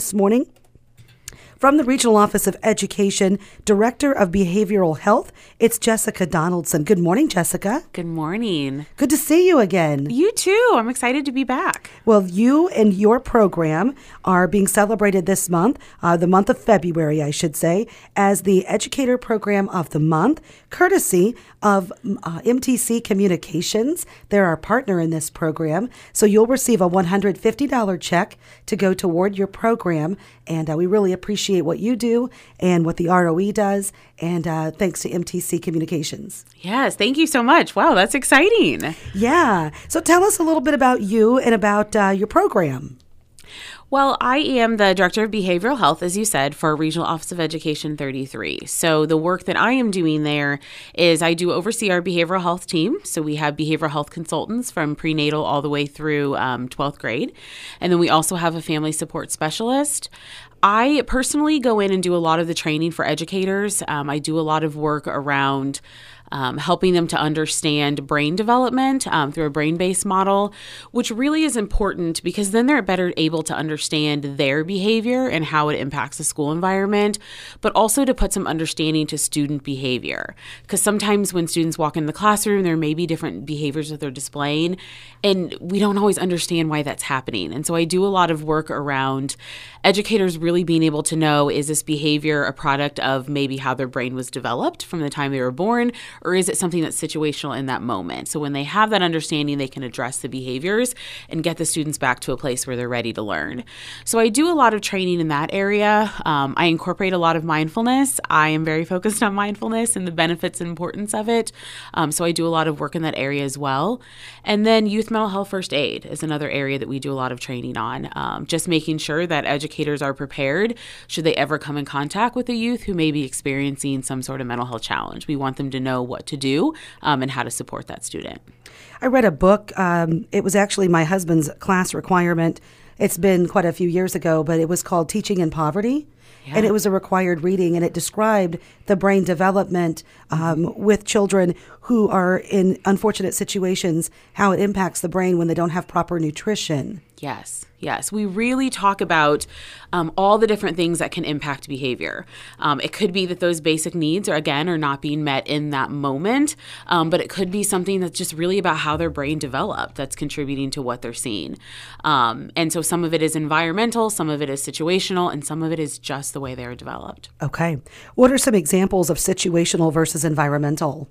this morning from the Regional Office of Education, Director of Behavioral Health, it's Jessica Donaldson. Good morning, Jessica. Good morning. Good to see you again. You too. I'm excited to be back. Well, you and your program are being celebrated this month, uh, the month of February, I should say, as the Educator Program of the Month, courtesy of uh, MTC Communications. They're our partner in this program. So you'll receive a $150 check to go toward your program. And uh, we really appreciate what you do and what the ROE does. And uh, thanks to MTC Communications. Yes, thank you so much. Wow, that's exciting. Yeah. So tell us a little bit about you and about uh, your program. Well, I am the Director of Behavioral Health, as you said, for Regional Office of Education 33. So, the work that I am doing there is I do oversee our behavioral health team. So, we have behavioral health consultants from prenatal all the way through um, 12th grade. And then we also have a family support specialist. I personally go in and do a lot of the training for educators. Um, I do a lot of work around um, helping them to understand brain development um, through a brain based model, which really is important because then they're better able to understand their behavior and how it impacts the school environment, but also to put some understanding to student behavior. Because sometimes when students walk in the classroom, there may be different behaviors that they're displaying, and we don't always understand why that's happening. And so I do a lot of work around educators really being able to know is this behavior a product of maybe how their brain was developed from the time they were born or is it something that's situational in that moment? So when they have that understanding, they can address the behaviors and get the students back to a place where they're ready to learn. So I do a lot of training in that area. Um, I incorporate a lot of mindfulness. I am very focused on mindfulness and the benefits and importance of it. Um, so I do a lot of work in that area as well. And then youth mental health first aid is another area that we do a lot of training on. Um, just making sure that educators are prepared should they ever come in contact with a youth who may be experiencing some sort of mental health challenge. We want them to know what to do um, and how to support that student. I read a book. Um, it was actually my husband's class requirement. It's been quite a few years ago, but it was called Teaching in Poverty. Yeah. And it was a required reading, and it described the brain development um, with children who are in unfortunate situations, how it impacts the brain when they don't have proper nutrition. Yes, yes. We really talk about um, all the different things that can impact behavior. Um, it could be that those basic needs are, again, are not being met in that moment, um, but it could be something that's just really about how their brain developed that's contributing to what they're seeing. Um, and so some of it is environmental, some of it is situational, and some of it is just the way they are developed. Okay. What are some examples of situational versus environmental?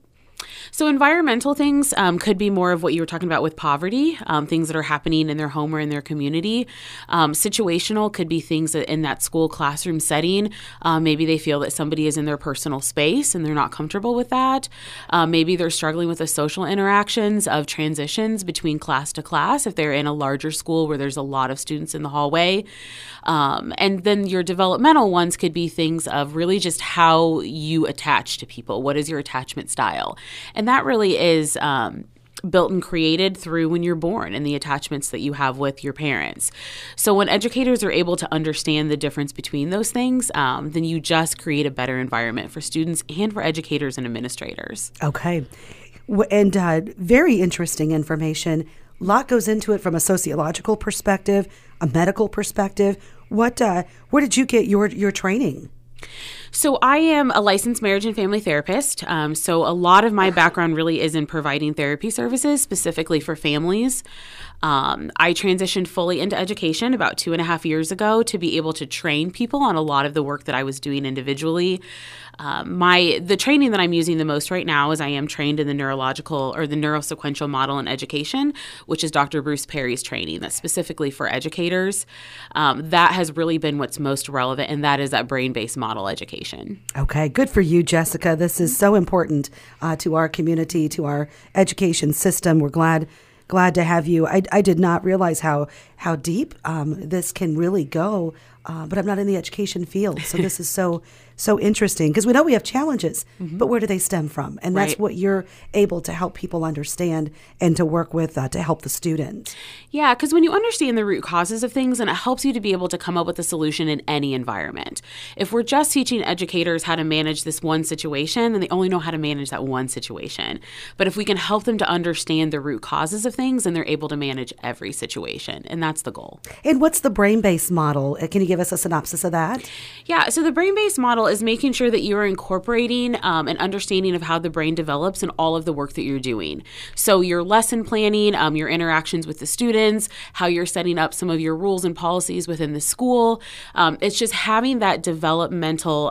So, environmental things um, could be more of what you were talking about with poverty, um, things that are happening in their home or in their community. Um, situational could be things that in that school classroom setting, uh, maybe they feel that somebody is in their personal space and they're not comfortable with that. Uh, maybe they're struggling with the social interactions of transitions between class to class if they're in a larger school where there's a lot of students in the hallway. Um, and then your developmental ones could be things of really just how you attach to people. What is your attachment style? And that really is um, built and created through when you're born and the attachments that you have with your parents. So when educators are able to understand the difference between those things, um, then you just create a better environment for students and for educators and administrators. Okay. And uh, very interesting information. A lot goes into it from a sociological perspective, a medical perspective. What, uh, where did you get your your training? So, I am a licensed marriage and family therapist. Um, so, a lot of my background really is in providing therapy services specifically for families. Um, I transitioned fully into education about two and a half years ago to be able to train people on a lot of the work that I was doing individually. Um, my the training that I'm using the most right now is I am trained in the neurological or the neurosequential model in education, which is Dr. Bruce Perry's training that's specifically for educators. Um, that has really been what's most relevant, and that is that brain based model education. Okay, good for you, Jessica. This is so important uh, to our community, to our education system. We're glad glad to have you. I, I did not realize how how deep um, this can really go, uh, but I'm not in the education field, so this is so so interesting because we know we have challenges, mm-hmm. but where do they stem from? And that's right. what you're able to help people understand and to work with uh, to help the student. Yeah, because when you understand the root causes of things, and it helps you to be able to come up with a solution in any environment. If we're just teaching educators how to manage this one situation, then they only know how to manage that one situation. But if we can help them to understand the root causes of things, then they're able to manage every situation, and that's the goal. And what's the brain based model? Uh, can you give give us a synopsis of that? Yeah, so the brain based model is making sure that you're incorporating um, an understanding of how the brain develops in all of the work that you're doing. So, your lesson planning, um, your interactions with the students, how you're setting up some of your rules and policies within the school. Um, it's just having that developmental.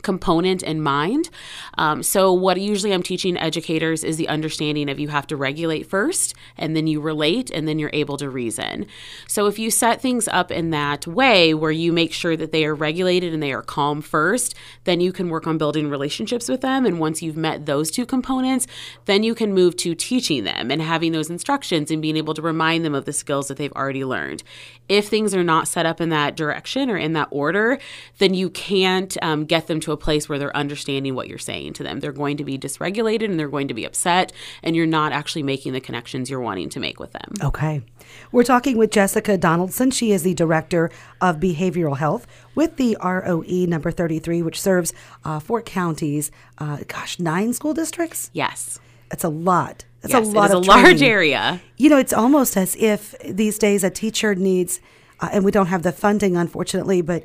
Component in mind. Um, so, what usually I'm teaching educators is the understanding of you have to regulate first, and then you relate, and then you're able to reason. So, if you set things up in that way where you make sure that they are regulated and they are calm first, then you can work on building relationships with them. And once you've met those two components, then you can move to teaching them and having those instructions and being able to remind them of the skills that they've already learned. If things are not set up in that direction or in that order, then you can't um, get them to a place where they're understanding what you're saying to them. They're going to be dysregulated and they're going to be upset, and you're not actually making the connections you're wanting to make with them. Okay. We're talking with Jessica Donaldson. She is the Director of Behavioral Health with the ROE number 33, which serves uh, four counties, uh, gosh, nine school districts? Yes. It's a lot. It's yes, a lot it is of a large training. area. You know, it's almost as if these days a teacher needs, uh, and we don't have the funding, unfortunately, but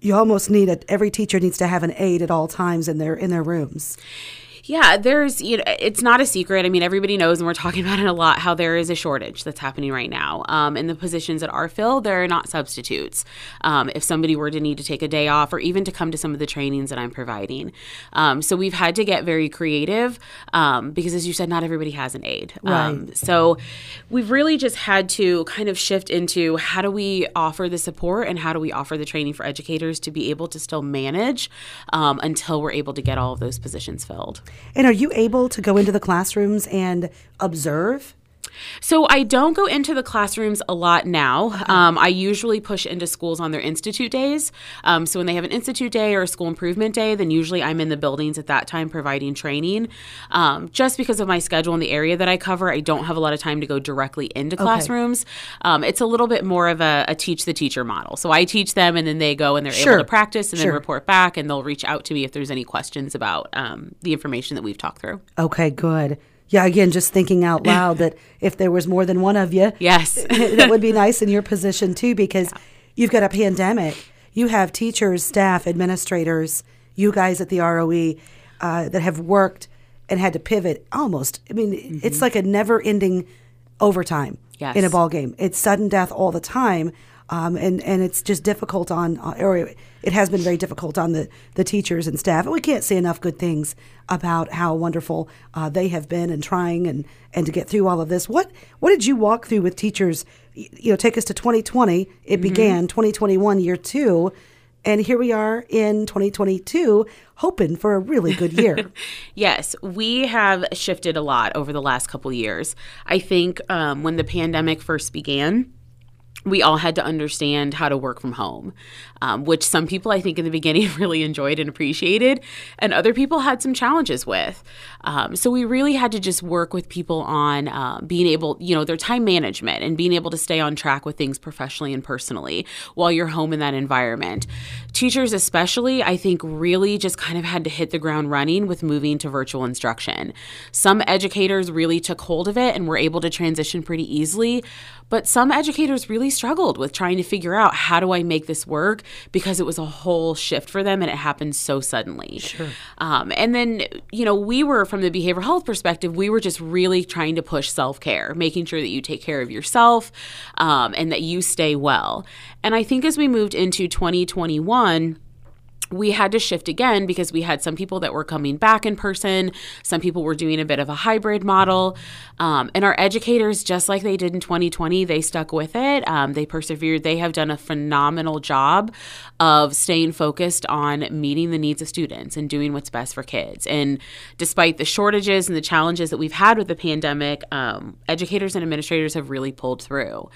you almost need it. Every teacher needs to have an aide at all times in their in their rooms. Yeah, there's, you know, it's not a secret. I mean, everybody knows, and we're talking about it a lot, how there is a shortage that's happening right now. Um, and the positions that are filled, they're not substitutes. Um, if somebody were to need to take a day off or even to come to some of the trainings that I'm providing. Um, so we've had to get very creative um, because, as you said, not everybody has an aide. Um, Right. so we've really just had to kind of shift into how do we offer the support and how do we offer the training for educators to be able to still manage um, until we're able to get all of those positions filled. And are you able to go into the classrooms and observe? So I don't go into the classrooms a lot now. Um, I usually push into schools on their institute days. Um, so when they have an institute day or a school improvement day, then usually I'm in the buildings at that time providing training. Um, just because of my schedule and the area that I cover, I don't have a lot of time to go directly into classrooms. Um, it's a little bit more of a, a teach the teacher model. So I teach them, and then they go and they're Sure. able to practice and Sure. then report back, and they'll reach out to me if there's any questions about um, the information that we've talked through. Okay, good. Yeah, again, just thinking out loud that if there was more than one of you, Yes. that would be nice in your position too, because you've got a pandemic. You have teachers, staff, administrators, you guys at the ROE uh, that have worked and had to pivot almost. I mean, it's like a never-ending overtime Yes. in a ball game. It's sudden death all the time, um, and and it's just difficult on, uh, or it has been very difficult on the the teachers and staff. And we can't say enough good things about how wonderful uh, they have been and trying and and to get through all of this. What what did you walk through with teachers? You know, take us to 2020. It began 2021 year two. And here we are in 2022, hoping for a really good year. Yes, we have shifted a lot over the last couple years. I think um, when the pandemic first began, we all had to understand how to work from home, um, which some people I think in the beginning really enjoyed and appreciated, and other people had some challenges with. Um, so we really had to just work with people on uh, being able, you know, their time management and being able to stay on track with things professionally and personally while you're home in that environment. Teachers, especially, I think really just kind of had to hit the ground running with moving to virtual instruction. Some educators really took hold of it and were able to transition pretty easily, but some educators really struggled with trying to figure out how do I make this work because it was a whole shift for them and it happened so suddenly. Sure. Um, and then, you know, we were from the behavioral health perspective, we were just really trying to push self care, making sure that you take care of yourself um, and that you stay well. And I think as we moved into 2021, we had to shift again because we had some people that were coming back in person. Some people were doing a bit of a hybrid model. Um, and our educators, just like they did in 2020, they stuck with it. Um, they persevered. They have done a phenomenal job of staying focused on meeting the needs of students and doing what's best for kids. And despite the shortages and the challenges that we've had with the pandemic, um, educators and administrators have really pulled through.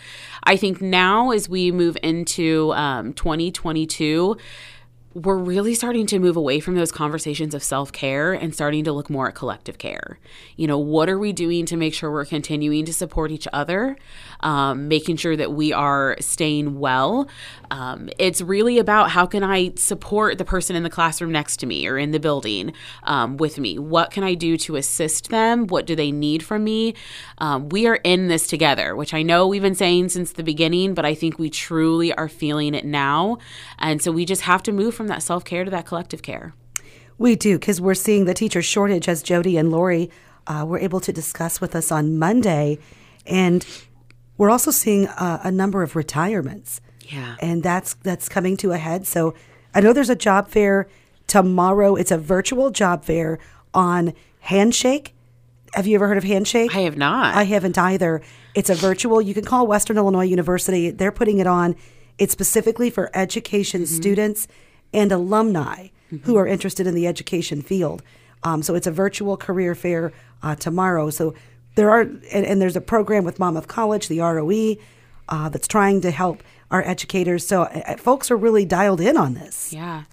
I think now, as we move into um, 2022, we're really starting to move away from those conversations of self care and starting to look more at collective care. You know, what are we doing to make sure we're continuing to support each other, um, making sure that we are staying well? Um, it's really about how can I support the person in the classroom next to me or in the building um, with me? What can I do to assist them? What do they need from me? Um, we are in this together, which I know we've been saying since the beginning, but I think we truly are feeling it now. And so we just have to move from that self care to that collective care. We do, because we're seeing the teacher shortage, as Jody and Lori uh, were able to discuss with us on Monday. And we're also seeing uh, a number of retirements. Yeah. And that's that's coming to a head. So I know there's a job fair tomorrow. It's a virtual job fair on Handshake. Have you ever heard of Handshake? I have not. I haven't either. It's a virtual. You can call Western Illinois University. They're putting it on. It's specifically for education Mm-hmm. students and alumni who are interested in the education field. Um, so it's a virtual career fair uh, tomorrow. So there are, and, and there's a program with Monmouth College, the ROE, uh, that's trying to help our educators. So uh, folks are really dialed in on this. Yeah.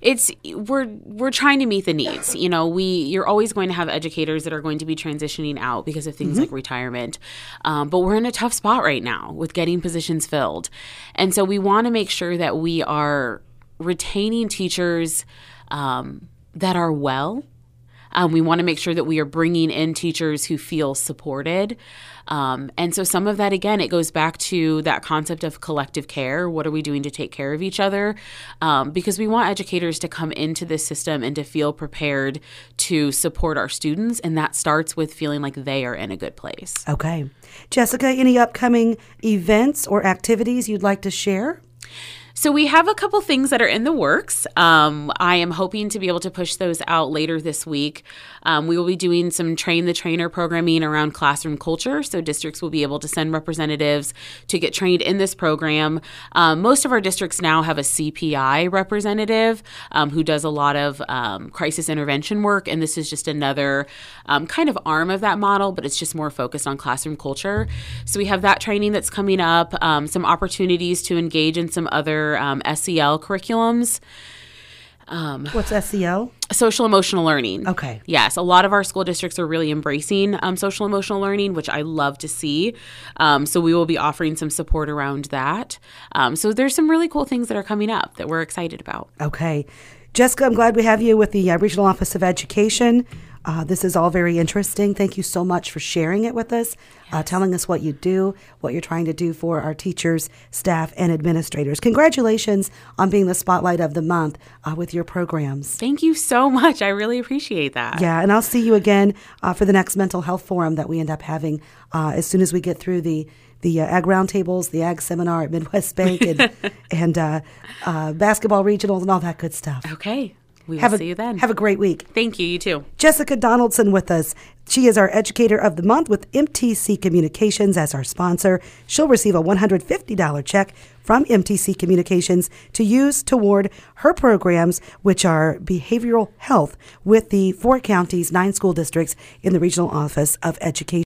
It's we're we're trying to meet the needs. You know, we you're always going to have educators that are going to be transitioning out because of things like retirement. Um, but we're in a tough spot right now with getting positions filled, and so we want to make sure that we are retaining teachers um, that are well. Um, we want to make sure that we are bringing in teachers who feel supported. Um, and so, some of that, again, it goes back to that concept of collective care. What are we doing to take care of each other? Um, because we want educators to come into this system and to feel prepared to support our students. And that starts with feeling like they are in a good place. Okay. Jessica, any upcoming events or activities you'd like to share? So we have a couple things that are in the works. Um, I am hoping to be able to push those out later this week. Um, we will be doing some train the trainer programming around classroom culture. So districts will be able to send representatives to get trained in this program. Um, most of our districts now have a CPI representative um, who does a lot of um, crisis intervention work, and this is just another um, kind of arm of that model, but it's just more focused on classroom culture. So we have that training that's coming up, some opportunities to engage in some other um, SEL curriculums. What's SEL? Social emotional learning. Okay. Yes, a lot of our school districts are really embracing um, social emotional learning, which I love to see. Um, so we will be offering some support around that. Um, so there's some really cool things that are coming up that we're excited about. Okay. Jessica, I'm glad we have you with the uh, Regional Office of Education. Uh, this is all very interesting. Thank you so much for sharing it with us, uh, telling us what you do, what you're trying to do for our teachers, staff, and administrators. Congratulations on being the spotlight of the month uh, with your programs. Thank you so much. I really appreciate that. Yeah, and I'll see you again uh, for the next mental health forum that we end up having uh, as soon as we get through the the uh, ag roundtables, the ag seminar at Midwest Bank, and, and uh, uh, basketball regionals and all that good stuff. Okay. We will Have a, see you then. Have a great week. Thank you. You too. Jessica Donaldson with us. She is our Educator of the Month with MTC Communications as our sponsor. She'll receive a $150 check from MTC Communications to use toward her programs, which are behavioral health with the four counties, nine school districts in the Regional Office of Education.